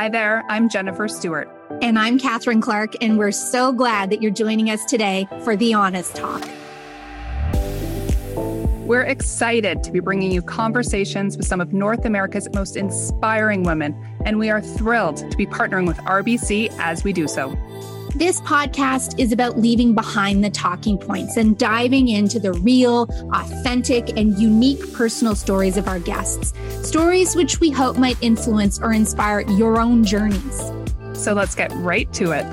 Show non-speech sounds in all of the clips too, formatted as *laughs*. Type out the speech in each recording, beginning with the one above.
Hi there, I'm Jennifer Stewart. And I'm Catherine Clark, and we're so glad that you're joining us today for The Honest Talk. We're excited to be bringing you conversations with some of North America's most inspiring women, and we are thrilled to be partnering with RBC as we do so. This podcast is about leaving behind the talking points and diving into the real, authentic, and unique personal stories of our guests. Stories which we hope might influence or inspire your own journeys. So let's get right to it.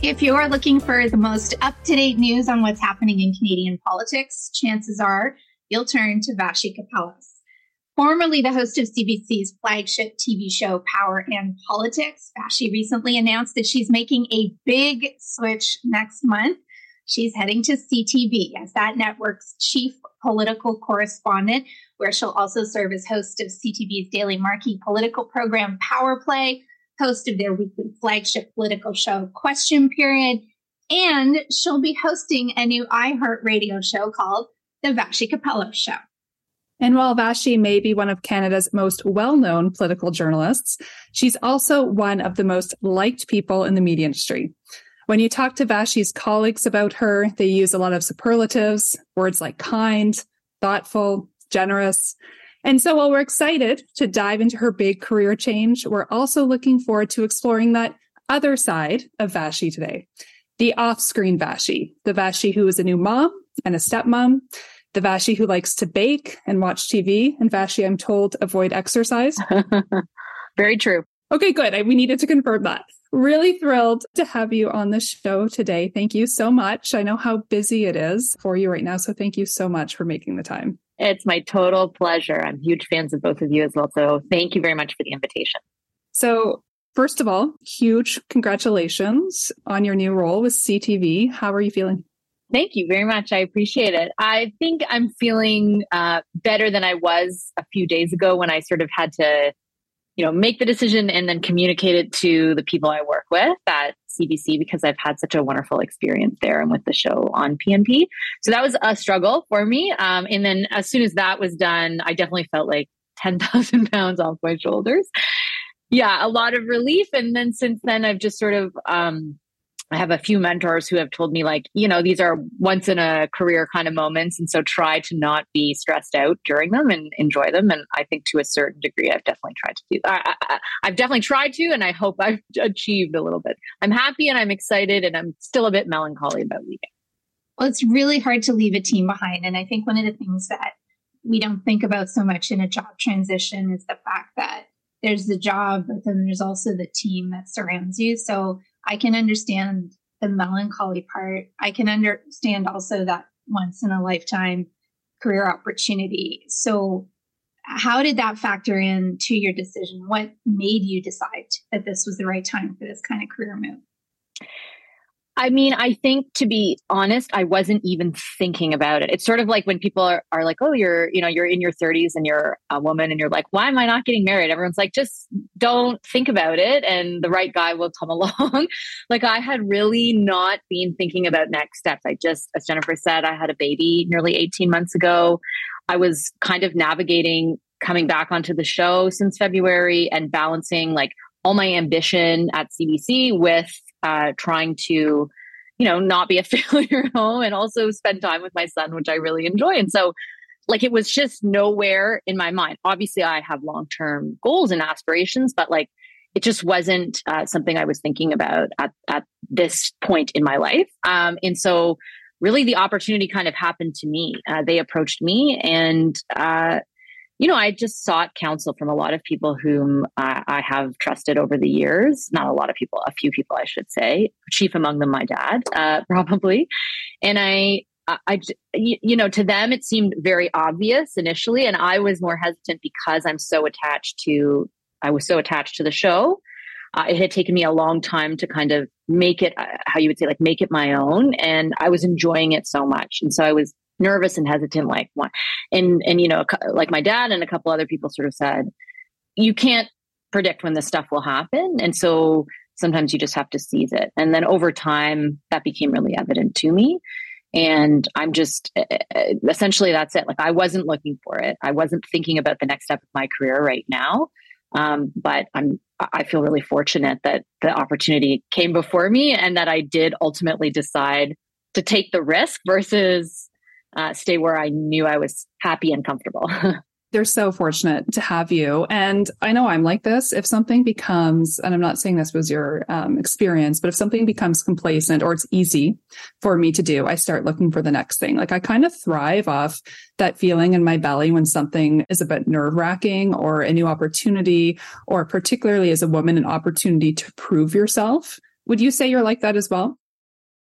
If you're looking for the most up to date news on what's happening in Canadian politics, chances are you'll turn to Vassy Kapelos. Formerly the host of CBC's flagship TV show Power and Politics, Vassy recently announced that she's making a big switch next month. She's heading to CTV as that network's chief political correspondent, where she'll also serve as host of CTV's daily marquee political program Power Play, host of their weekly flagship political show Question Period, and she'll be hosting a new iHeartRadio show called The Vassy Kapelos Show. And while Vassy may be one of Canada's most well known political journalists, she's also one of the most liked people in the media industry. When you talk to Vassy's colleagues about her, they use a lot of superlatives, words like kind, thoughtful, generous. And so while we're excited to dive into her big career change, we're also looking forward to exploring that other side of Vassy today. The off-screen Vassy, the Vassy who is a new mom and a stepmom, the Vassy who likes to bake and watch TV, and Vassy, I'm told, avoid exercise. *laughs* Very true. Okay, good. I, we needed to confirm that. Really thrilled to have you on the show today. Thank you so much. I know how busy it is for you right now, so thank you so much for making the time. It's my total pleasure. I'm huge fans of both of you as well. So thank you very much for the invitation. So, first of all, huge congratulations on your new role with CTV. How are you feeling? Thank you very much. I appreciate it. I think I'm feeling uh, better than I was a few days ago when I sort of had to, you know, make the decision and then communicate it to the people I work with at CBC because I've had such a wonderful experience there and with the show on PNP. So that was a struggle for me. Um, and then as soon as that was done, I definitely felt like *laughs* 10,000 pounds off my shoulders. Yeah, a lot of relief. And then since then, I've just sort of, um, I have a few mentors who have told me, like, you know, these are once in a career kind of moments. And so try to not be stressed out during them and enjoy them. And I think to a certain degree, I've definitely tried to do that. I, have definitely tried to, and I hope I've *laughs* achieved a little bit. I'm happy and I'm excited, and I'm still a bit melancholy about leaving. Well, it's really hard to leave a team behind. And I think one of the things that we don't think about so much in a job transition is the fact that there's the job, but then there's also the team that surrounds you. So I can understand the melancholy part. I can understand also that once in a lifetime career opportunity. So, how did that factor in to your decision? What made you decide that this was the right time for this kind of career move? I mean, I think to be honest, I wasn't even thinking about it. It's sort of like when people are, are like, oh, you're, you know, you're in your 30s and you're a woman and you're like, why am I not getting married? Everyone's like, just don't think about it and the right guy will come *laughs* along. like I had really not been thinking about next steps. I just, as Jennifer said, I had a baby nearly 18 months ago. I was kind of navigating coming back onto the show since February and balancing like all my ambition at CBC with uh, trying to, you know, not be a *laughs* failure at home and also spend time with my son, which I really enjoy. And so, like, it was just nowhere in my mind. Obviously, I have long term goals and aspirations, but like, it just wasn't uh, something I was thinking about at, at this point in my life. Um, and so, really, the opportunity kind of happened to me. Uh, they approached me, and uh, you know, I just sought counsel from a lot of people whom I, I, have trusted over the years. Not a lot of people, a few people, I should say. Chief among them, my dad, *laughs* uh, probably. And I, I, you know, to them it seemed very obvious initially, and I was more hesitant because I'm so attached to. I was so attached to the show. Uh, it had taken me a long time to kind of make it, uh, how you would say, like make it my own, and I was enjoying it so much, and so I was nervous and hesitant like one and and you know like my dad and a couple other people sort of said you can't predict when this stuff will happen and so sometimes you just have to seize it and then over time that became really evident to me And I'm just essentially that's it. Like I wasn't looking for it. I wasn't thinking about the next step of my career right now. Um, but I'm I feel really fortunate that the opportunity came before me and that I did ultimately decide to take the risk versus uh, stay where I knew I was happy and comfortable. *laughs* they're so fortunate to have you. And I know I'm like this. If something becomes, and I'm not saying this was your um, experience, but if something becomes complacent or it's easy for me to do, I start looking for the next thing. Like I kind of thrive off that feeling in my belly when something is a bit nerve wracking or a new opportunity, or particularly as a woman, an opportunity to prove yourself. Would you say you're like that as well?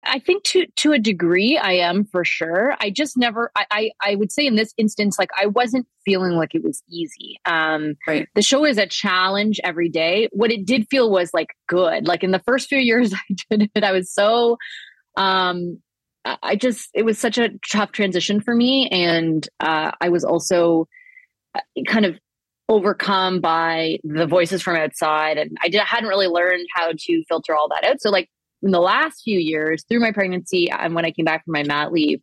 I think to to a degree I am for sure. I just never I, I, I would say in this instance, like I wasn't feeling like it was easy. Um right. the show is a challenge every day. What it did feel was like good. Like in the first few *laughs* years I did it, I was so um I just it was such a tough transition for me. And uh I was also uh, kind of overcome by the voices from outside and I did, I hadn't really learned how to filter all that out. So like in the last few years through my pregnancy and when I came back from my mat leave,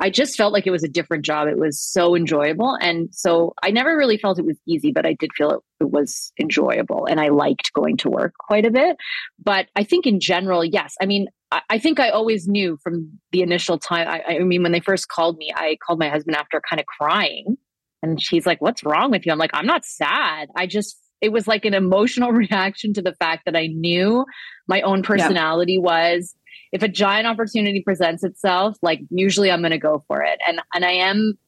I just felt like it was a different job. It was so enjoyable. And so I never really felt it was easy, but I did feel it, it, was enjoyable and I liked going to work quite a bit. But I think in general, yes. I mean, I, I think I always knew from the initial time. I, I mean, when they first called me, I called my husband after kind of crying. And she's like, What's wrong with you? I'm like, I'm not sad. I just it was like an emotional *laughs* reaction to the fact that I knew my own personality yeah. was if a giant opportunity presents itself, like usually I'm going to go for it. And, and I am,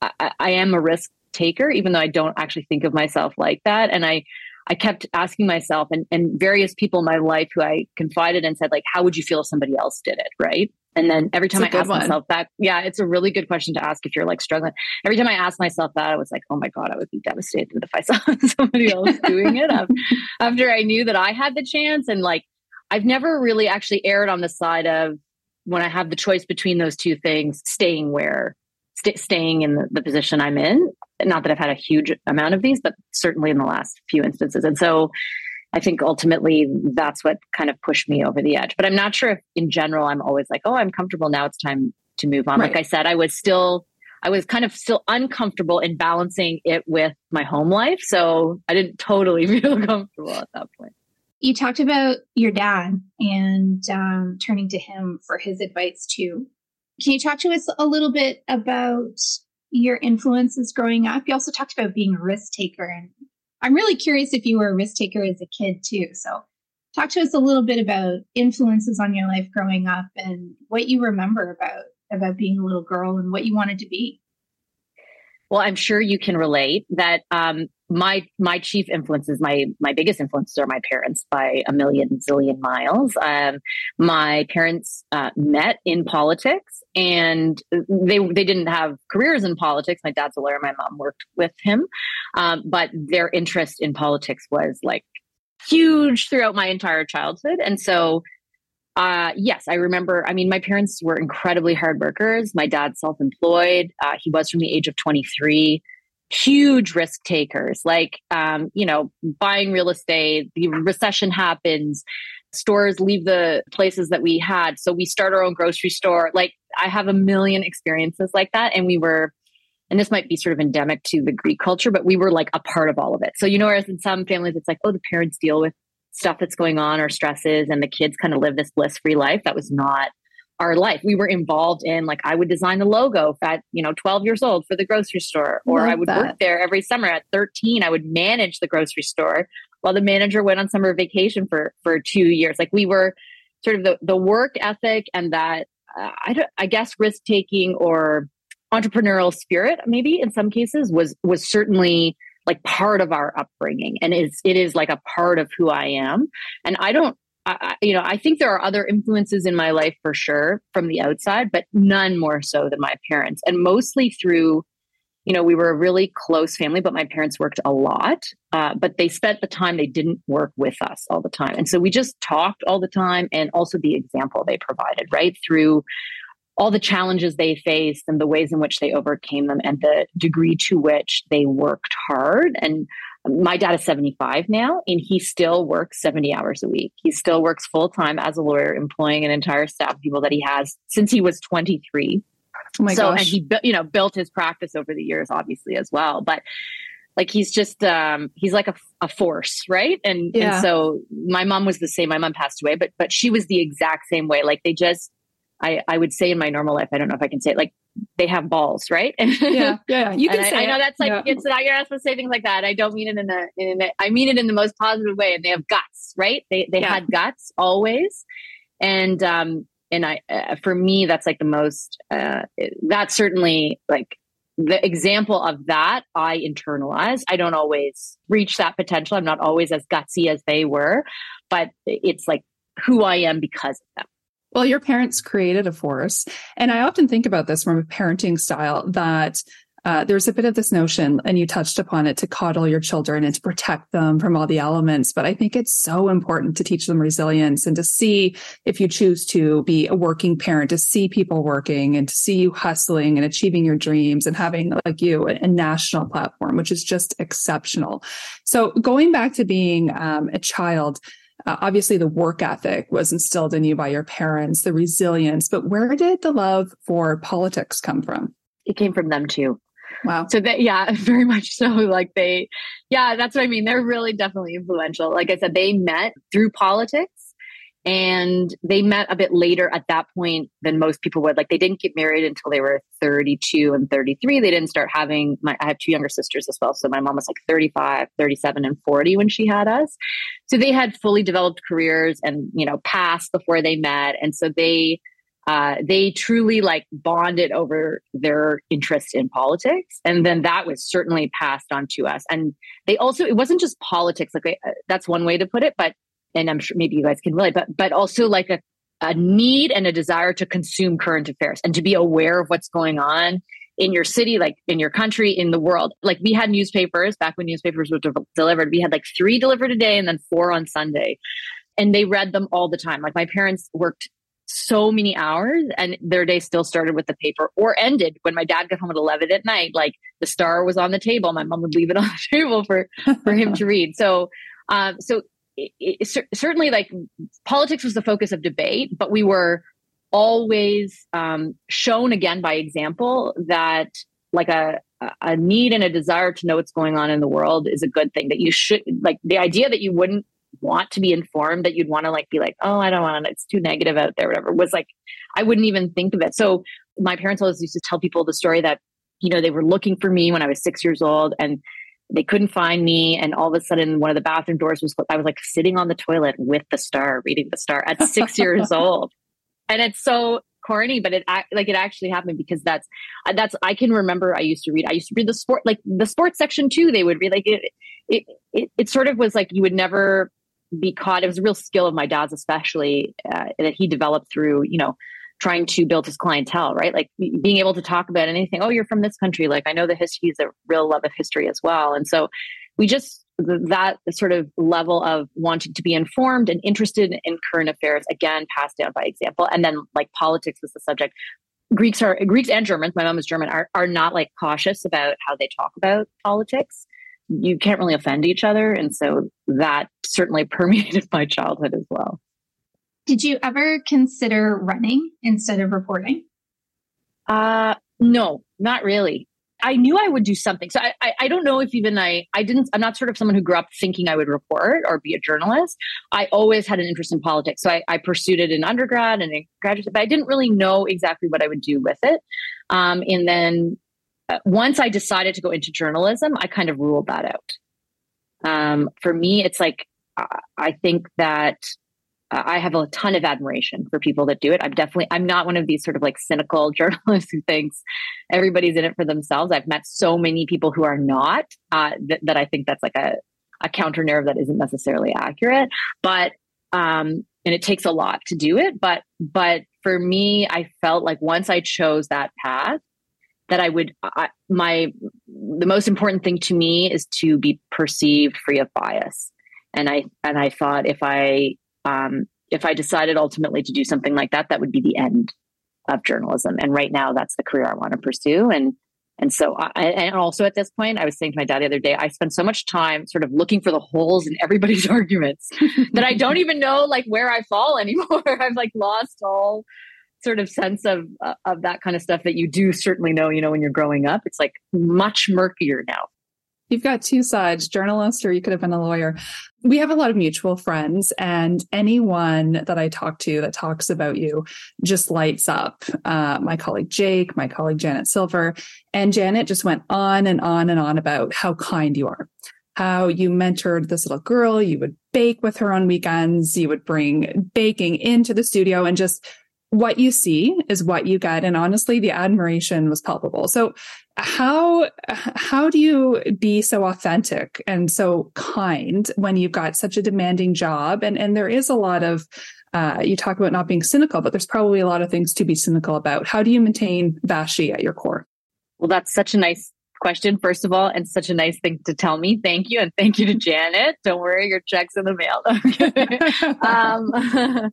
I, I am a risk taker, even though I don't actually think of myself like that. And I, I kept asking myself and, and various people in my life who I confided and said, like, how would you feel if somebody else did it? Right. And then every time I ask one. myself that, yeah, it's a really good question to ask if you're like struggling. Every time I ask myself that, I was like, oh my God, I would be devastated if I saw *laughs* somebody *laughs* else doing it after I knew that I had the chance. And like, I've never really actually erred on the side of when I have the choice between those two things, staying where, st- staying in the, the position I'm in. Not that I've had a huge amount of these, but certainly in the last few instances. And so I think ultimately that's what kind of pushed me over the edge. But I'm not sure if in general I'm always like, oh, I'm comfortable now. It's time to move on. Right. Like I said, I was still, I was kind of still uncomfortable in balancing it with my home life. So I didn't totally *laughs* feel comfortable at that point. You talked about your dad and um, turning to him for his advice too. Can you talk to us a little bit about your influences growing up? You also talked about being a risk taker and I'm really curious if you were a risk taker as a kid too. So, talk to us a little bit about influences on your life growing up and what you remember about about being a little girl and what you wanted to be. Well, I'm sure you can relate that um, my my chief influences, my my biggest influences are my parents by a million zillion miles. Um, my parents uh, met in politics, and they they didn't have careers in politics. My dad's a lawyer. My mom worked with him, um, but their interest in politics was like huge throughout my entire childhood, and so uh, yes, I remember. I mean, my parents were incredibly hard workers. My dad's self employed. Uh, he was from the age of 23. Huge risk takers, like, um, you know, buying real estate. The recession happens. Stores leave the places that we had. So we start our own grocery store. Like, I have a million experiences like that. And we were, and this might be sort of endemic to the Greek culture, but we were like a part of all of it. So, you know, whereas in some families, it's like, oh, the parents deal with stuff that's going on or stresses and the kids kind of live this bliss free life. That was not our life. We were involved in like I would design the logo at, you know, 12 years old for the grocery store or Love I would that. work there every summer at 13. I would manage the grocery store while the manager went on summer vacation for for 2 years. Like we were sort of the the work ethic and that uh, I I guess risk taking or entrepreneurial spirit maybe in some cases was was certainly like part of our upbringing and it's it is like a part of who I am. And I don't I, you know, I think there are other influences in my life for sure from the outside, but none more so than my parents. And mostly through, you know, we were a really close family, but my parents worked a lot. Uh, but they spent the time they didn't work with us all the time, and so we just talked all the time, and also the example they provided, right through all the challenges they faced and the ways in which they overcame them and the degree to which they worked hard and my dad is 75 now and he still works 70 hours a week. He still works full time as a lawyer, employing an entire staff of people that he has since he was 23. Oh so, gosh. and he, you know, built his practice over the years, obviously, as well. But like he's just um he's like a, a force right and yeah. and so my mom was the same my mom passed away but but she was the exact same way like they just i i would say in my normal life i don't know if i can say it like they have balls right *laughs* yeah yeah you can say I, I, know that's like yeah. it's not you're not supposed to say things like that i don't mean it in the in a i mean it in the most positive way and they have guts right they they yeah. had guts always and um and i uh, for me that's like the most uh that's certainly like the example of that I internalize. I don't always reach that potential. I'm not always as gutsy as they were, but it's like who I am because of them. Well, your parents created a force. And I often think about this from a parenting style that uh, there's a bit of this notion, and you touched upon it, to coddle your children and to protect them from all the elements. But I think it's so important to teach them resilience and to see if you choose to be a working parent, to see people working and to see you hustling and achieving your dreams and having, like you, a, national platform, which is just exceptional. So going back to being um, a child, uh, obviously, the work ethic was instilled in you by your parents, the resilience, but where did the love for politics come from? It came from them too. Wow. So that yeah, *laughs* very much so. Like they, yeah, that's what I mean. They're really definitely influential. Like I said, they met through politics and they met a bit later at that point than most people would. Like they didn't get married until they were 32 and 33. They didn't start having my I have two younger sisters as well. So my mom was like 35, 37 and 40 when she had us. So they had fully developed careers and, you know, passed before they met. And so they uh, they truly like bonded over their interest in politics and then that was certainly passed on to us and they also it wasn't just politics like uh, that's one way to put it but and i'm sure maybe you guys can relate but but also like a, a need and a desire to consume current affairs and to be aware of what's going on in your city like in your country in the world. Like we had newspapers back when newspapers were de- delivered. We had like three delivered a day and then four on sunday. And they read them all the time. Like my parents worked so many hours and their day still started with the paper or ended when my dad got home at 11 at night. Like the star was on the table. My mom would leave it *laughs* on the table for for him to *laughs* read. So um so it, it, certainly like politics was the focus of debate but we were always um, shown again by example that like a a need and a desire to know what's going on in the world is a good thing that you should like the idea that you wouldn't want to be informed that you'd want to like be like, oh, I don't want to, it's too negative out there, whatever, was like, I wouldn't even think of it. So my parents always used to tell people the story that, you know, they were looking for me when I was six years old and they couldn't find me. And all of a sudden, one of the bathroom doors was, I was like sitting on the toilet with the star, reading the star at six *laughs* years old. And it's so corny, but it like it actually happened because that's that's I can remember I used to read I used to read the sport like the sports section too. They would read like it it it, it sort of was like you would never be caught. It was a real skill of my dad's, especially uh, that he developed through, you know, trying to build his clientele, right? Like being able to talk about anything. Oh, you're from this country. Like I know the history is a real love of history as well. And so we just, that sort of level of wanting to be informed and interested in current affairs, again, passed down by example. And then like politics was the subject. Greeks are Greeks and Germans. My mom is German. Are are not like cautious about how they talk about politics you can't really offend each other. And so that certainly *laughs* permeated my childhood as well. Did you ever consider running instead of reporting? Uh, no, not really. I knew I would do something. So I, I, I, don't know if even I, I didn't, I'm not sort of someone who grew up thinking I would report or be a journalist. I always had an interest in politics. So I, I pursued it in undergrad and in graduate, but I didn't really know exactly what I would do with it. Um, and then uh, once I decided to go into journalism, I kind of ruled that out. Um, for me, it's like I think that uh, I have a ton of admiration for people that do it. I'm definitely I'm not one of these sort of like cynical *laughs* journalists who thinks everybody's in it for themselves. I've met so many people who are not uh, that, that I think that's like a a counter narrative that isn't necessarily accurate. But um, and it takes a lot to do it. But but for me, I felt like once I chose that path, that I would I, my the most important thing to me is to be perceived free of bias. And I and I thought if I um, if I decided ultimately to do something like that, that would be the end of journalism. And right now, that's the career I want to pursue. And And so, I, and also at this point, I was saying to my dad the other day, I spend so much time sort of looking for the holes in everybody's *laughs* arguments that I don't even know like where I fall *laughs* anymore. I've like lost all sort of sense of uh, of that kind of stuff that you do certainly know, you know, when you're growing up. It's like much murkier now. You've got two sides, journalist, or you could have been a lawyer. We have a lot of mutual friends, and anyone that I talk to that talks about you just lights up. Uh, my colleague Jake, my colleague Janet Silver, and Janet just went on and on and on about how kind you are, how you mentored this little girl. You would bake with her on weekends. You would bring baking into the studio and just what you see is what you get. And honestly the admiration was palpable. So how how do you be so authentic and so kind when you've got such a demanding job? And and there is a lot of uh, you talk about not being cynical but there's probably a lot of things to be cynical about. How do you maintain vassy at your core? Well that's such a nice question first of all and such a nice thing to tell me. Thank you and thank you to janet. Don't worry your check's in the mail. *laughs* *laughs* Um,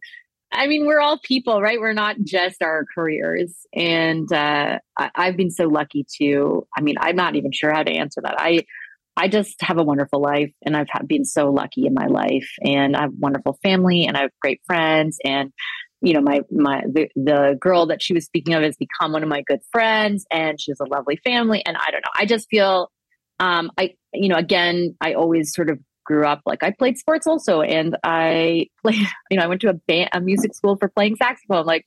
I mean, we're all people, right? We're not just our careers. And uh, I, I've been so lucky to, I mean, I'm not even sure how to answer that. I, I just have a wonderful life and I've been so lucky in my life and I have wonderful family and I have great friends and you know my my the, the girl that she was speaking of has become one of my good friends and she has a lovely family and I don't know I just feel um I you know again I always sort of grew up like I played sports also, and I *laughs* played. You know, I went to a band, a music school for playing saxophone. Like,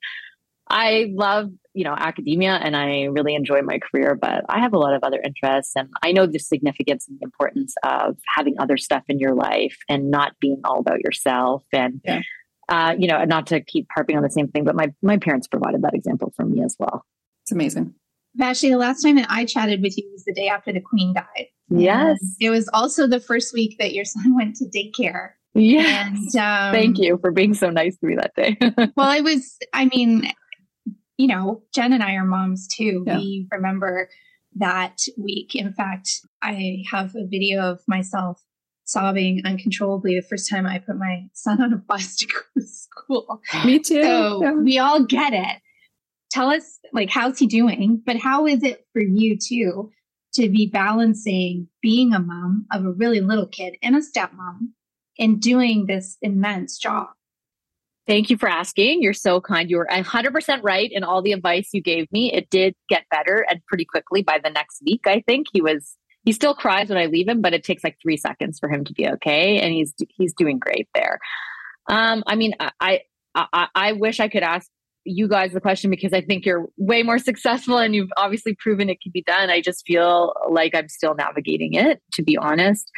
I love you know academia, and I really enjoy my career. But I have a lot of other interests, and I know the significance and the importance of having other stuff in your life and not being all about yourself. And yeah. uh, you know, not to keep harping on the same thing, but my my parents provided that example for me as well. It's amazing. Vassy, the last time that I chatted with you was the day after the Queen died. Yes. And it was also the first week that your son *laughs* went to daycare. Yes. And, um, Thank you for being so nice to me that day. *laughs* well, I was, I mean, you know, Jen and I are moms too. Yeah. We remember that week. In fact, I have a video of myself sobbing uncontrollably the first time I put my son on a bus to go to school. Me too. So yeah. we all get it. Tell us, like, how's he doing? But how is it for you too to be balancing being a mom of a really little kid and a stepmom and doing this immense job. Thank you for asking. You're so kind. You were 100% right in all the advice you gave me. It did get better and pretty quickly by the next week, I think. He was he still cries when I leave him, but it takes like 3 seconds for him to be okay and he's he's doing great there. Um I mean, I I I wish I could ask you guys the question because I think you're way more successful and you've obviously proven it can be done. I just feel like I'm still navigating it, to be honest.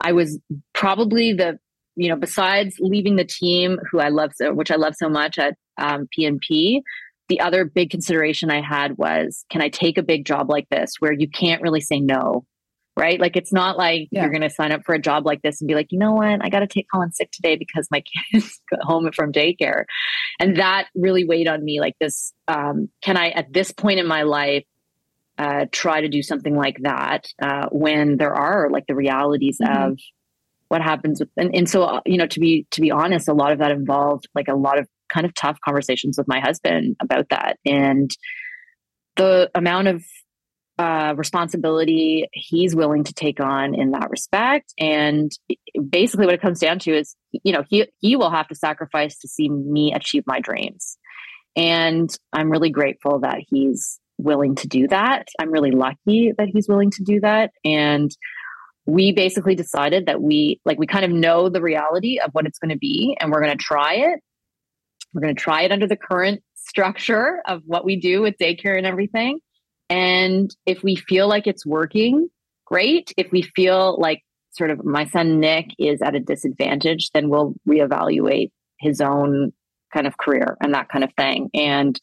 I was probably the, you know, besides leaving the team who I love so, which I love so much at um, PNP, the other big consideration I had was can I take a big job like this where you can't really say no right? Like it's not like yeah. you're going to sign up for a job like this and be like, you know what, I got to take Colin sick today because my *laughs* kids got home from daycare, and that really weighed on me. Like this, um, can I at this point in my life uh, try to do something like that uh, when there are like the realities mm-hmm. of what happens with and, and so uh, you know to be to be honest a lot of that involved like a lot of kind of tough conversations with my husband about that and the amount of uh, responsibility he's willing to take on in that respect. And basically, what it comes down to is, you know, he he will have to sacrifice to see me achieve my dreams. And I'm really grateful that he's willing to do that. I'm really lucky that he's willing to do that. And we basically decided that we like we kind of know the reality of what it's going to be, and we're going to try it. We're going to try it under the current structure of what we do with daycare and everything and if we feel like it's working, great. If we feel like sort of my son Nick is at a disadvantage, then we'll reevaluate his own kind of career and that kind of thing. And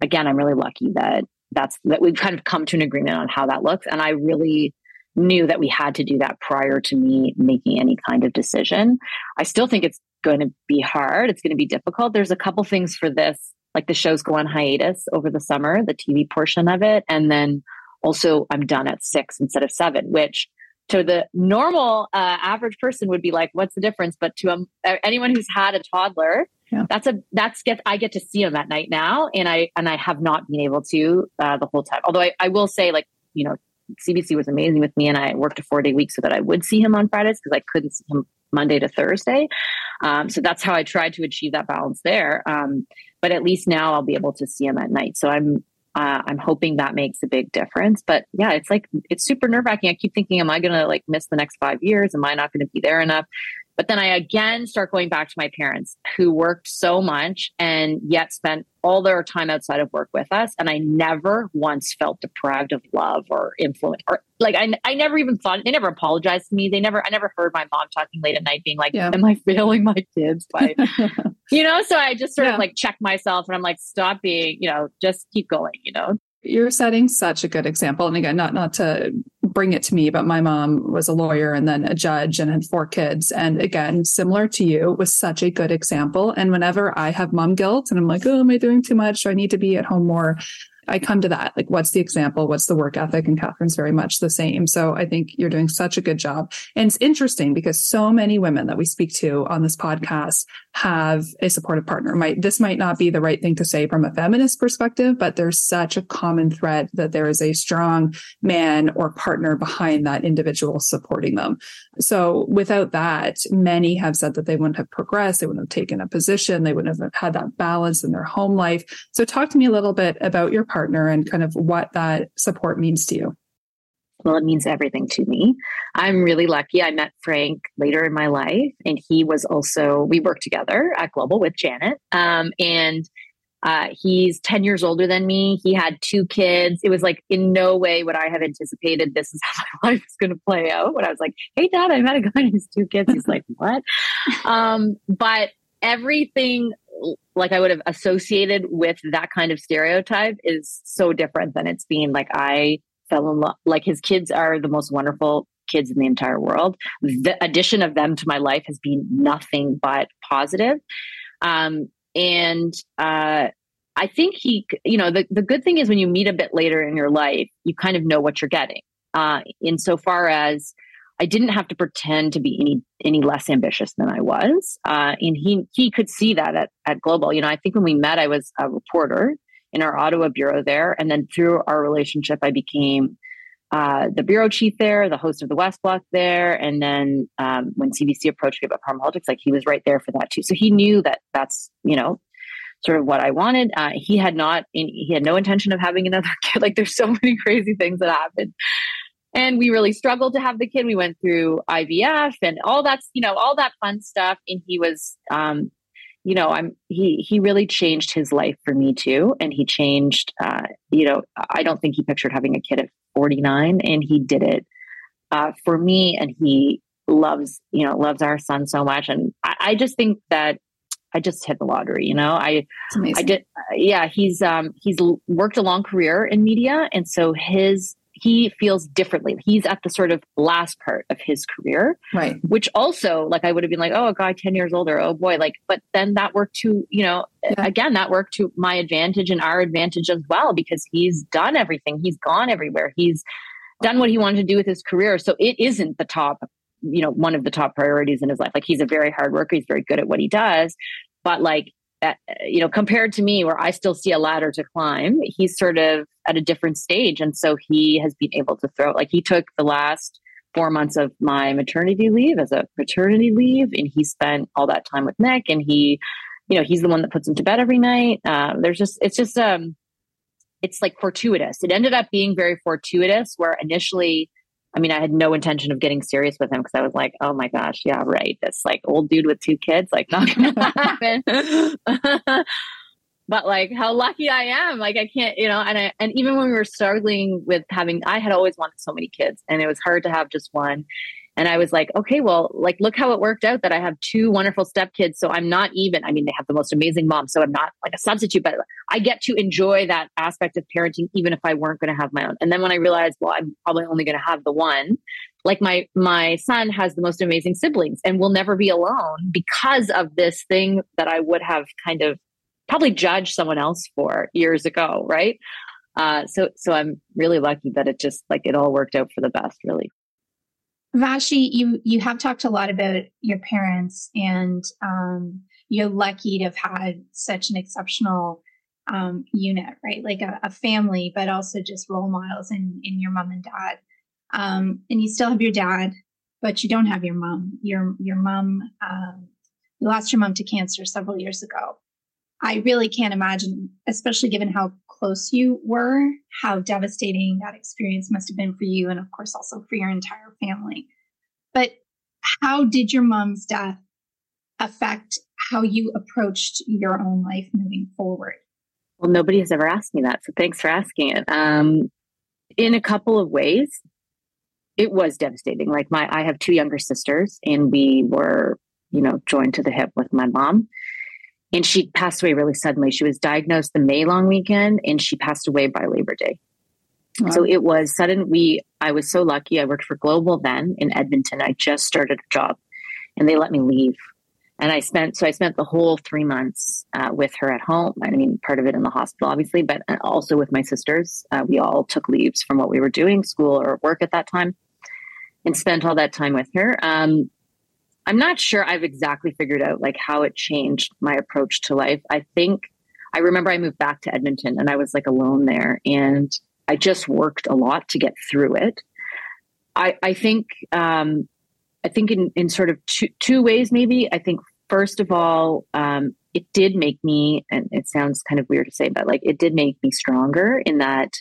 again, I'm really lucky that that's that we've kind of come to an agreement on how that looks. And I really knew that we had to do that prior to me making any kind of decision. I still think it's going to be hard. It's going to be difficult. There's a couple things for this like the shows go on hiatus over the summer, the TV portion of it. And then also I'm done at six instead of seven, which to the normal uh, average person would be like, what's the difference? But to um, anyone who's had a toddler, yeah. that's a that's get I get to see them at night now, and I and I have not been able to uh, the whole time. Although I, I will say, like you know, CBC was amazing with me and I worked a four day week so that I would see him on Fridays because I couldn't see him Monday to Thursday. Um, so that's how I tried to achieve that balance there. Um, but at least now I'll be able to see him at night. So I'm uh, I'm hoping that makes a big difference. But yeah, it's like it's super nerve wracking. I keep thinking, am I going to like miss the next five years? Am I not going to be there enough? But then I again start going back to my parents who worked so much and yet spent all their time outside of work with us. And I never once felt deprived of love or influence or like I, I never even thought they never apologized to me. They never I never heard my mom talking late at night being like, yeah. Am I failing my kids by *laughs* you know? So I just sort yeah. of like check myself and I'm like, stop being, you know, just keep going, you know. You're setting such a good example. And again, not not to bring it to me, but my mom was a lawyer and then a judge and had four kids. And again, similar to you, was such a good example. And whenever I have mom guilt and I'm like, oh, am I doing too much? Do I need to be at home more? I come to that. Like, what's the example? What's the work ethic? And Catherine's very much the same. So I think you're doing such a good job. And it's interesting because so many women that we speak to on this podcast have a supportive partner. Might this might not be the right thing to say from a feminist perspective, but there's such a common thread that there is a strong man or partner behind that individual supporting them. So without that, many have said that they wouldn't have progressed, they wouldn't have taken a position, they wouldn't have had that balance in their home life. So talk to me a little bit about your partner and kind of what that support means to you. Well, it means everything to me. I'm really lucky. I met Frank later in my life, and he was also, we worked together at Global with Janet. Um, and uh, he's 10 years older than me. He had two kids. It was like, in no way would I have anticipated this is *laughs* how my life is going to play out. When I was like, hey, dad, I met a guy and his two kids. He's like, what? *laughs* Um, but everything like I would have associated with that kind of stereotype is so different than it's been. Like I fell in love, like his kids are the most wonderful kids in the entire world. The addition of them to my life has been nothing but positive. Um, and uh, I think he, you know, the, the good thing is when you meet a bit later in your life, you kind of know what you're getting. Uh, insofar as I didn't have to pretend to be any any less ambitious than I was, uh, and he he could see that at at Global. You know, I think when we met, I was a reporter in our Ottawa bureau there, and then through our relationship, I became uh, the bureau chief there, the host of the West Block there, and then um, when CBC approached me about Politics, like he was right there for that too. So he knew that that's you know sort of what I wanted. Uh, he had not, he had no intention of having another *laughs* kid. Like there's so many crazy things that happened and we really struggled to have the kid. We went through IVF and all that's, you know, all that fun stuff. And he was, um, you know, I'm he he really changed his life for me too, and he changed. Uh, you know, I don't think he pictured having a kid at 49, and he did it uh, for me. And he loves, you know, loves our son so much, and I, I just think that I just hit the lottery. You know, I I did. Uh, yeah, he's um he's worked a long career in media, and so his he feels differently. He's at the sort of last part of his career. Right. Which also, like, I would have been like, oh, a guy 10 years older. Oh boy. Like, but then that worked to, you know, yeah. again, that worked to my advantage and our advantage as well, because he's done everything. He's gone everywhere. He's done what he wanted to do with his career. So it isn't the top, you know, one of the top priorities in his life. Like, he's a very hard worker. He's very good at what he does. But like, at, you know, compared to me, where I still see a ladder to climb, he's sort of at a different stage. And so he has been able to throw, like, he took the last four months of my maternity leave as a paternity leave, and he spent all that time with Nick. And he, you know, he's the one that puts him to bed every night. Uh, there's just, it's just, um, it's like fortuitous. It ended up being very fortuitous, where initially, I mean, I had no intention of getting serious with him because I was like, oh my gosh, yeah, right. This like old dude with two kids, like not gonna *laughs* happen. *laughs* but like how lucky I am. Like I can't, you know, and I, and even when we were struggling with having, I had always wanted so many kids and it was hard to have just one. And I was like, okay, well, like, look how it worked out that I have two wonderful stepkids. So I'm not even, I mean, they have the most amazing mom. So I'm not like a substitute, but I get to enjoy that aspect of parenting, even if I weren't going to have my own. And then when I realized, well, I'm probably only going to have the one, like my, my son has the most amazing siblings and will never be alone because of this thing that I would have kind of probably judged someone else for years ago. Right. Uh, so, so I'm really lucky that it just like it all worked out for the best, really. Vassy, you you have talked a lot about your parents, and um, you're lucky to have had such an exceptional um, unit, right? Like a, a, family, but also just role models in, in your mom and dad. Um, and you still have your dad, but you don't have your mom. Your your mom, um, you lost your mom to cancer several years ago. I really can't imagine, especially given how close you were, how devastating that experience must have been for you, and of course also for your entire family. But how did your mom's death affect how you approached your own life moving forward? Well, nobody has ever asked me that, so thanks for asking it. Um, in a couple of ways, it was devastating. Like my, I have two younger sisters, and we were, you know, joined to the hip with my mom, and she passed away really suddenly. She was diagnosed the May long weekend, and she passed away by Labor Day. Wow. So it was sudden. We, I was so lucky. I worked for Global then in Edmonton. I just started a job, and they let me leave and I spent so I spent the whole three months uh, with her at home. I mean, part of it in the hospital, obviously, but uh, also with my sisters. Uh, we all took leaves from what we were doing, school or work at that time, and spent all that time with her. Um, I'm not sure I've exactly figured out like how it changed my approach to life. I think I remember I moved back to Edmonton and I was like alone there, and I just worked a lot to get through it. I, I think um, I think in, in sort of two, two ways, maybe. I think, first of all, um, it did make me, and it sounds kind of weird to say, but like it did make me stronger in that,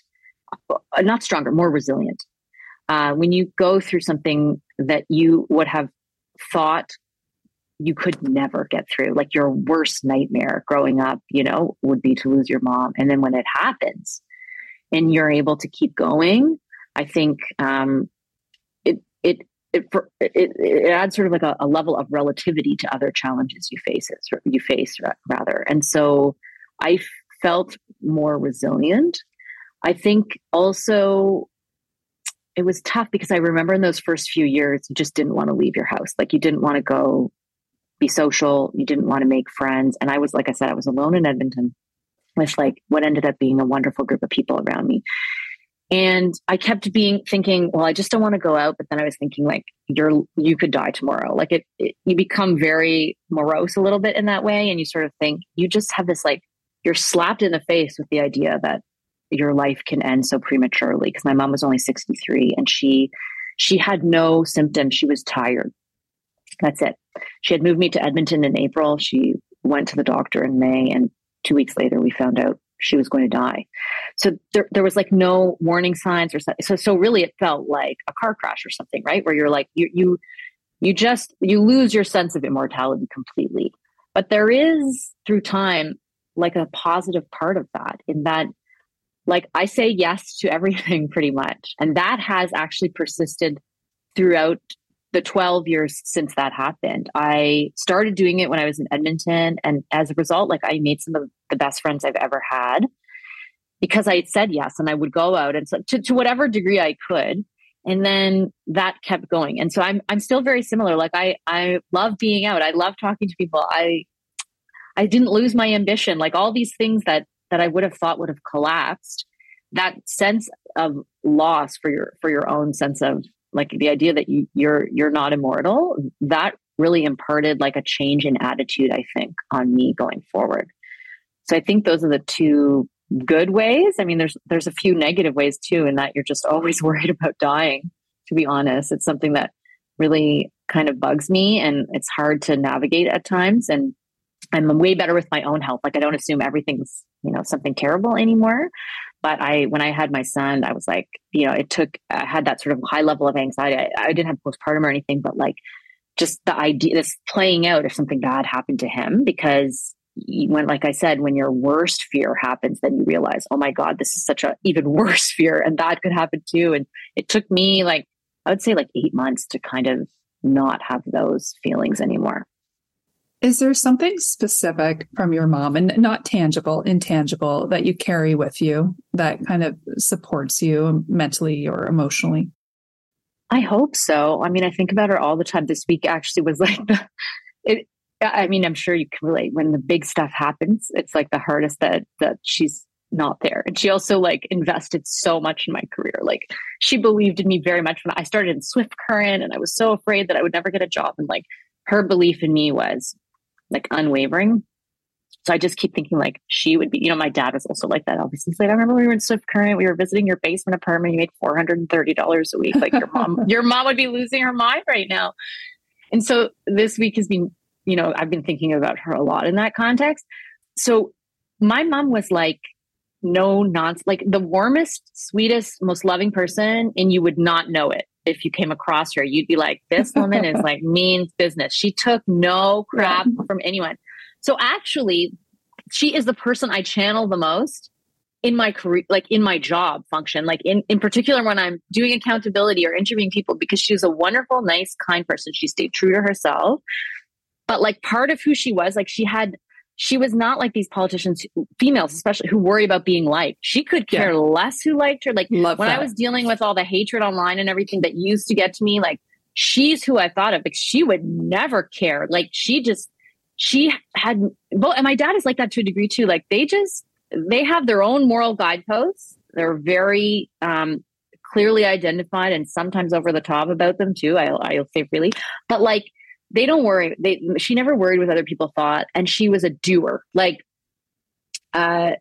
uh, not stronger, more resilient. Uh, when you go through something that you would have thought you could never get through, like your worst nightmare growing up, you know, would be to lose your mom. And then when it happens and you're able to keep going, I think um, it, it it, it, it adds sort of like a, a, level of relativity to other challenges you faces you face rather. And so i felt more resilient. I think also it was tough because i remember in those first few years you just didn't want to leave your house like you didn't want to go be social you didn't want to make friends and i was like i said i was alone in edmonton with like what ended up being a wonderful group of people around me and I kept being thinking, well, I just don't want to go out. But then I was thinking, like, you're you could die tomorrow. Like it, it, you become very morose a little bit in that way, and you sort of think you just have this like you're slapped in the face with the idea that your life can end so prematurely. Because my mom was only 63, and she she had no symptoms. She was tired. That's it. She had moved me to Edmonton in April. She went to the doctor in May, and two weeks later, we found out she was going to die. So there, there was like no warning signs or. So, so really it felt like a car crash or something, right? Where you're like, you, you, you just, you lose your sense of immortality completely. But there is through time, like a positive part of that in that, like I say yes to everything *laughs* pretty much. And that has actually persisted throughout the 12 years since that happened. I started doing it when I was in Edmonton. And as a result, like I made some of the best friends I've ever had because I said yes and I would go out and so to, to whatever degree I could. And then that kept going. And so I'm I'm still very similar. Like I I love being out. I love talking to people. I I didn't lose my ambition. Like all these things that that I would have thought would have collapsed. That sense of loss for your for your own sense of like the idea that you, you're you're not immortal that really imparted like a change in attitude i think on me going forward. So i think those are the two good ways. I mean there's there's a few negative ways too in that you're just always *laughs* worried about dying to be honest. It's something that really kind of bugs me and it's hard to navigate at times and i'm way better with my own health. Like i don't assume everything's you know something terrible anymore but I, when I had my son, I was like, you know, it took, I had that sort of high level of anxiety. I, I didn't have postpartum or anything, but like just the idea, this playing out if something bad happened to him, because when, like I said, when your worst fear happens, then you realize, oh my God, this is such a even *laughs* worse fear and that could happen too. And it took me like, I would say like eight months to kind of not have those feelings anymore. Is there something specific from your mom and not tangible, intangible that you carry with you that kind of supports you mentally or emotionally? I hope so. I mean, I think about her all the time. This week actually was *laughs* like the, it, I mean, I'm sure you can relate when the big stuff happens. It's like the hardest that that she's not there. And she also like invested so much in my career. Like she believed in me very much when I started in Swift Current and I was so afraid that I would never get a job. And like her belief in me was like unwavering. So I just keep thinking like she would be, you know, my dad was also like that. Obviously, he's like, I remember we were in Swift Current, we were visiting your basement apartment, you made four hundred and thirty dollars a week. Like your mom, *laughs* your mom would be losing her mind right now. And so this week has been, you know, I've been thinking about her a lot in that context. So my mom was like, no nonsense, like the warmest, sweetest, most loving person, and you would not know it if you came across her. You'd be like, this woman is like *laughs* means business. She took no crap from anyone. So actually, she is the person I channel the most in my career, like in my job function, like in, in particular when I'm doing accountability or interviewing people, because she's a wonderful, nice, kind person. She stayed true to herself. But like part of who she was, like she had, she was not like these politicians, females especially, who worry about being liked. She could care yeah. less who liked her. Like Love when that. I was dealing with all the hatred online and everything that used to get to me, like she's who I thought of. Like she would never care. Like she just she had well and my dad is like that to a degree too like they just they have their own moral guideposts they're very um clearly identified and sometimes over the top about them too i'll, I'll say freely but like they don't worry they she never worried what other people thought and she was a doer like uh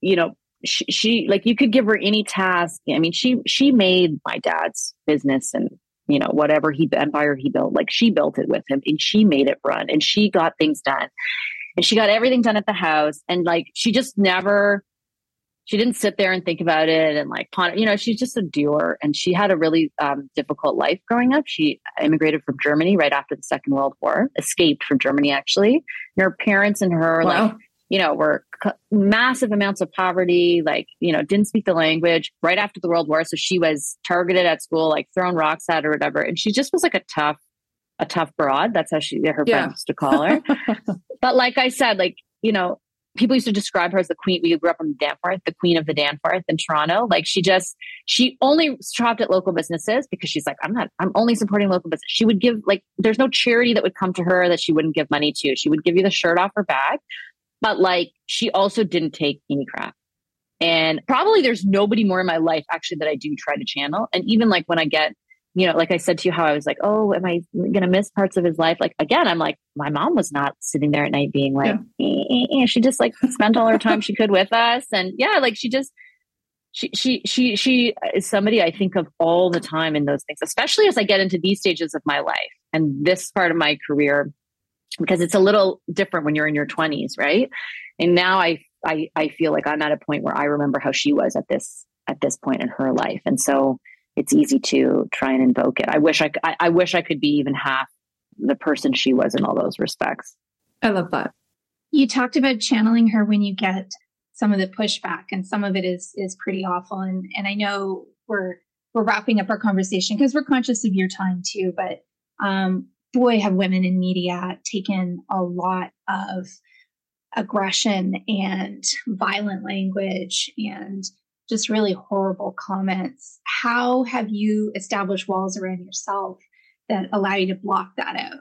you know she, she like you could give her any task i mean she she made my dad's business and you know, whatever he empire he built, like she built it with him and she made it run and she got things done. And she got everything done at the house. And like she just never she didn't sit there and think about it and like ponder, you know, she's just a doer and she had a really um, difficult life growing up. She immigrated from Germany right after the Second World War, escaped from Germany actually. And her parents and her wow. like you know, were c- massive amounts of poverty, like, you know, didn't speak the language right after the World War. So she was targeted at school, like thrown rocks at or whatever. And she just was like a tough, a tough broad. That's how she, her yeah. friends used to call her. *laughs* but like I said, like, you know, people used to describe her as the queen. We grew up in Danforth, the queen of the Danforth in Toronto. Like she just, she only shopped at local businesses because she's like, I'm not, I'm only supporting local business. She would give like, there's no charity that would come to her that she wouldn't give money to. She would give you the shirt off her back. But like she also didn't take any crap. And probably there's nobody more in my life actually that I do try to channel. And even like when I get, you know, like I said to you, how I was like, oh, am I going to miss parts of his life? Like, again, I'm like, my mom was not sitting there at night being like, yeah. eh, eh, eh. she just like spent all her time she could with us. And yeah, like she just, she, she, she, she is somebody I think of all the time in those things, especially as I get into these stages of my life and this part of my career because it's a little different when you're in your 20s right and now I, I i feel like i'm at a point where i remember how she was at this at this point in her life and so it's easy to try and invoke it. I wish i i, I wish i could be even half the person she was in all those respects. I love that. You talked about channeling her when you get some of the pushback and some of it is is pretty awful. And and i know we're we're wrapping up our conversation because we're conscious of your time too but um boy, have women in media taken a lot of aggression and violent language and just really horrible comments. How have you established walls around yourself that allow you to block that out?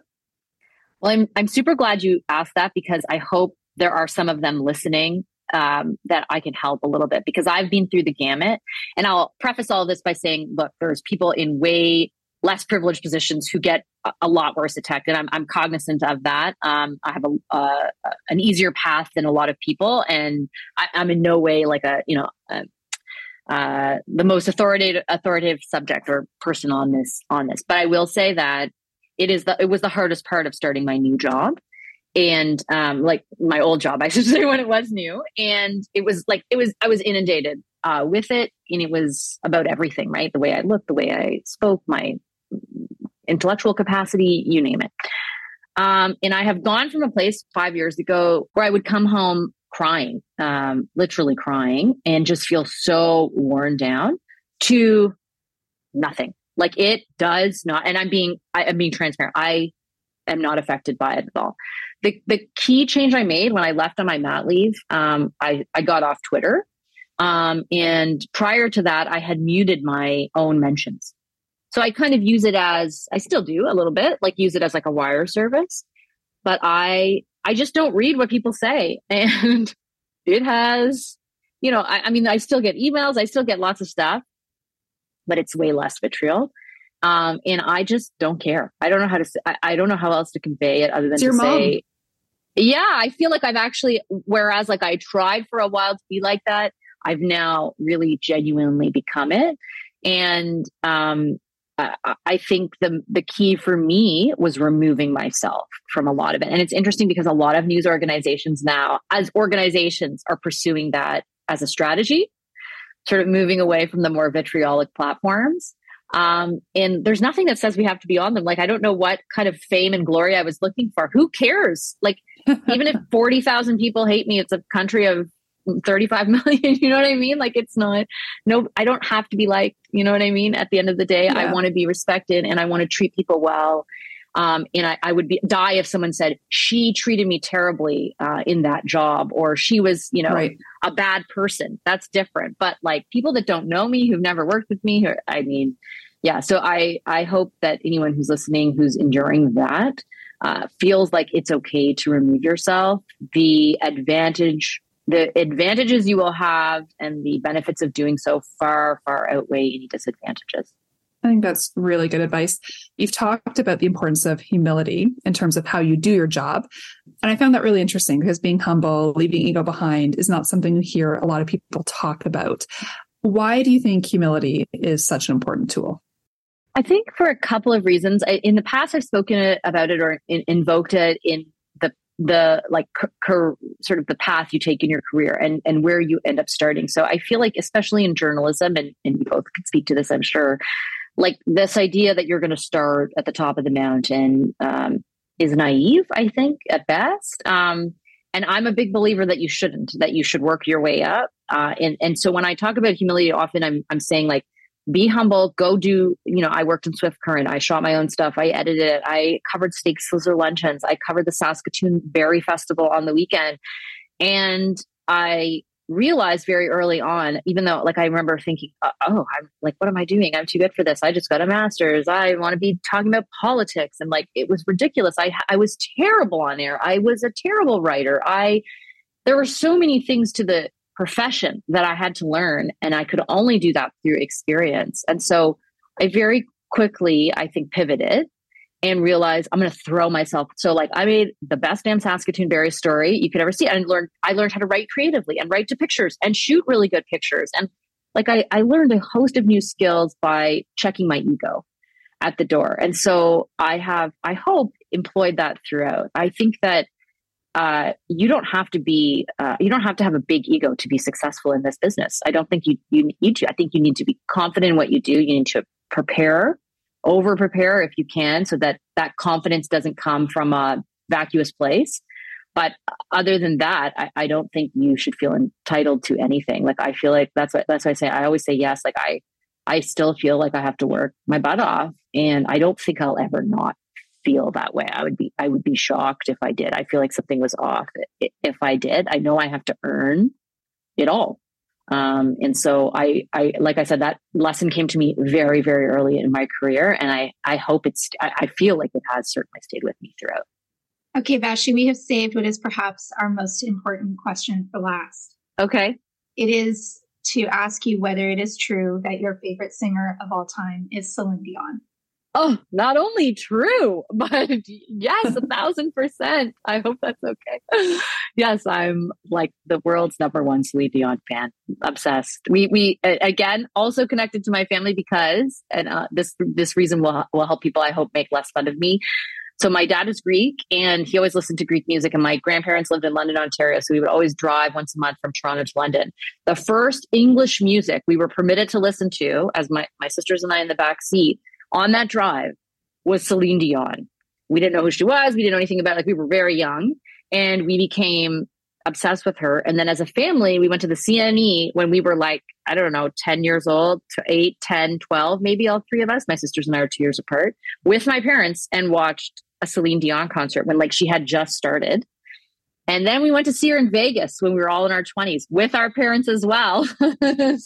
Well, I'm I'm super glad you asked that because I hope there are some of them listening um, that I can help a little bit because I've been through the gamut. And I'll preface all of this by saying, look, there's people in way less privileged positions who get a lot worse attacked, and I'm, I'm cognizant of that. Um, I have a, an easier path than a lot of people, and I, am in no way like a you know a, uh, the most authoritative authoritative subject or person on this on this. But I will say that it is the it was the hardest part of starting my new job and um, like my old job, *laughs* I should say, when it was new. And it was like it was I was inundated uh, with it, and it was about everything, right? The way I looked, the way I spoke, my intellectual capacity, you name it. Um, and I have gone from a place five years ago where I would come home crying, um, literally crying, and just feel so worn down to nothing. Like it does not, and I'm being, I, am being transparent. I am not affected by it at all. The the key change I made when I left on my mat leave, um, I I got off Twitter, um, and prior to that, I had muted my own mentions. So I kind of use it as I still do a little bit, like use it as like a wire service. But I I just don't read what people say. *laughs* And it has, you know, I, I mean, I still get emails, I still get lots of stuff, but it's way less vitriol. Um, and I just don't care. I don't know how to. Say, I, I don't know how else to convey it other than to say, Yeah, I feel like I've actually, whereas like I tried for a while to be like that, I've now really genuinely become it. And um, I think the the key for me was removing myself from a lot of it. And it's interesting because a lot of news organizations now, as organizations, are pursuing that as a strategy, sort of moving away from the more vitriolic platforms. Um, and there's nothing that says we have to be on them. Like I don't know what kind of fame and glory I was looking for. Who cares? Like *laughs* even if forty thousand people hate me, it's a country of 35 *laughs* million you know what i mean? Like it's not no i don't have to be like you know what i mean? At the end of the day yeah. i want to be respected and i want to treat people well. Um, and I, I, would be die if someone said she treated me terribly uh, in that job or she was you know right. a bad person. That's different. But like people that don't know me who've never worked with me i mean yeah so i i hope that anyone who's listening who's enduring that uh, feels like it's okay to remove yourself. The advantage the advantages you will have and the benefits of doing so far, far outweigh any disadvantages. I think that's really good advice. You've talked about the importance of humility in terms of how you do your job. And I found that really interesting because being humble, leaving ego behind is not something you hear a lot of people talk about. Why do you think humility is such an important tool? I think for a couple of reasons. I, in the past, I've spoken about it or in, invoked it in the like sort of the path you take in your career and and where you end up starting. So i feel like especially in journalism and and you both can speak to this i'm sure like this idea that you're going to start at the top of the mountain um, is naive i think at best. Um, and i'm a big believer that you shouldn't that you should work your way up. Uh, and and so when i talk about humility often i'm i'm saying like be humble go do you know i worked in swift current. I shot my own stuff. I edited it. I covered steak sizzler luncheons. I covered the saskatoon berry festival on the weekend. And i realized very early on even though like i remember thinking uh, oh i'm like what am i doing? I'm too good for this. I just got a master's. I want to be talking about politics. And like it was ridiculous. I i was terrible on air. I was a terrible writer. I there were so many things to the profession that I had to learn. And I could only do that through experience. And so I very quickly, I think, pivoted and realized I'm going to throw myself. So like I made the best damn Saskatoon Berry story you could ever see. And learned, I learned how to write creatively and write to pictures and shoot really good pictures. And like I, I learned a host of new skills by checking my ego at the door. And so I have, I hope, employed that throughout. I think that uh, you don't have to be uh, you don't have to have a big ego to be successful in this business. I don't think you you need to. I think you need to be confident in what you do. You need to prepare, over prepare if you can, so that that confidence doesn't come from a vacuous place. But other than that, I, I don't think you should feel entitled to anything. Like I feel like that's what that's why I say I always say yes. Like I I still feel like I have to work my butt off, and I don't think I'll ever not feel that way. I would be I would be shocked if I did. I feel like something was off if I did. I know I have to earn it all. Um, and so I, I, like I said, that lesson came to me very, very early in my career, and I, I hope it's, I, I feel like it has certainly stayed with me throughout. Okay, Vassy, we have saved what is perhaps our most important question for last. Okay. It is to ask you whether it is true that your favorite singer of all time is Celine Dion. Oh, not only true, *laughs* but yes, a thousand percent. I hope that's okay. *sighs* yes, I'm like the world's number one Celine Dion fan. Obsessed. We we again also connected to my family because, and uh, this this reason will will help people. I hope make less fun of me. So my dad is Greek and he always listened to Greek music and my grandparents lived in London, Ontario. So we would always drive once a month from Toronto to London. The first English music we were permitted to listen to as my, my sisters and I in the back seat on that drive was Celine Dion. We didn't know who she was. We didn't know anything about it. Like we were very young and we became obsessed with her. And then as a family, we went to the CNE when we were like, I don't know, 10 years old to 8, 10, 12, maybe all three of us. My sisters and I are two years apart with my parents and watched a Celine Dion concert when like she had just started. And then we went to see her in Vegas when we were all in our 20s with our parents as well. *laughs* so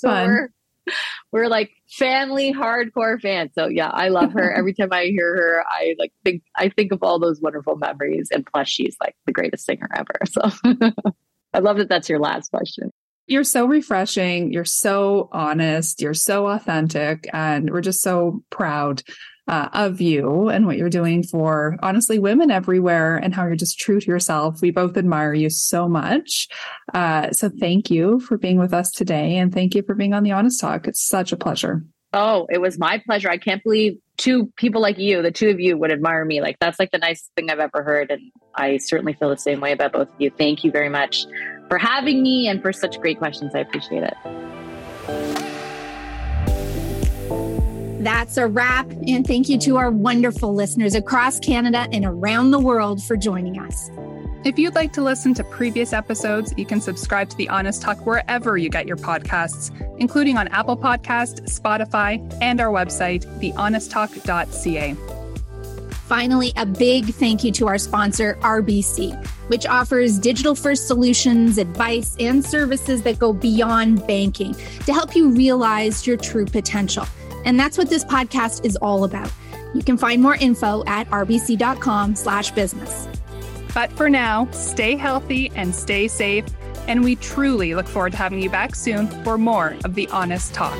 Fun. we're *laughs* we're like family hardcore fans. So yeah, I love her. Every time I hear her, I like think I think of all those wonderful memories. And plus, she's like the greatest singer ever. *laughs* So I love that. That's your last question. You're so refreshing. You're so honest. You're so authentic, and we're just so proud uh, of you and what you're doing for honestly women everywhere and how you're just true to yourself. We both admire you so much. Uh, so thank you for being with us today. And thank you for being on the Honest Talk. It's such a pleasure. Oh, it was my pleasure. I can't believe two people like you, the two of you would admire me. Like that's like the nicest thing I've ever heard. And I certainly feel the same way about both of you. Thank you very much for having me and for such great questions. I appreciate it. That's a wrap. And thank you to our wonderful listeners across Canada and around the world for joining us. If you'd like to listen to previous episodes, you can subscribe to The Honest Talk wherever you get your podcasts, including on Apple Podcast, Spotify, and our website, thehonesttalk.ca. Finally, a big thank you to our sponsor, RBC, which offers digital first solutions, advice, and services that go beyond banking to help you realize your true potential. And that's what this podcast is all about. You can find more info at rbc.com slash business. But for now, stay healthy and stay safe. And we truly look forward to having you back soon for more of the Honest Talk.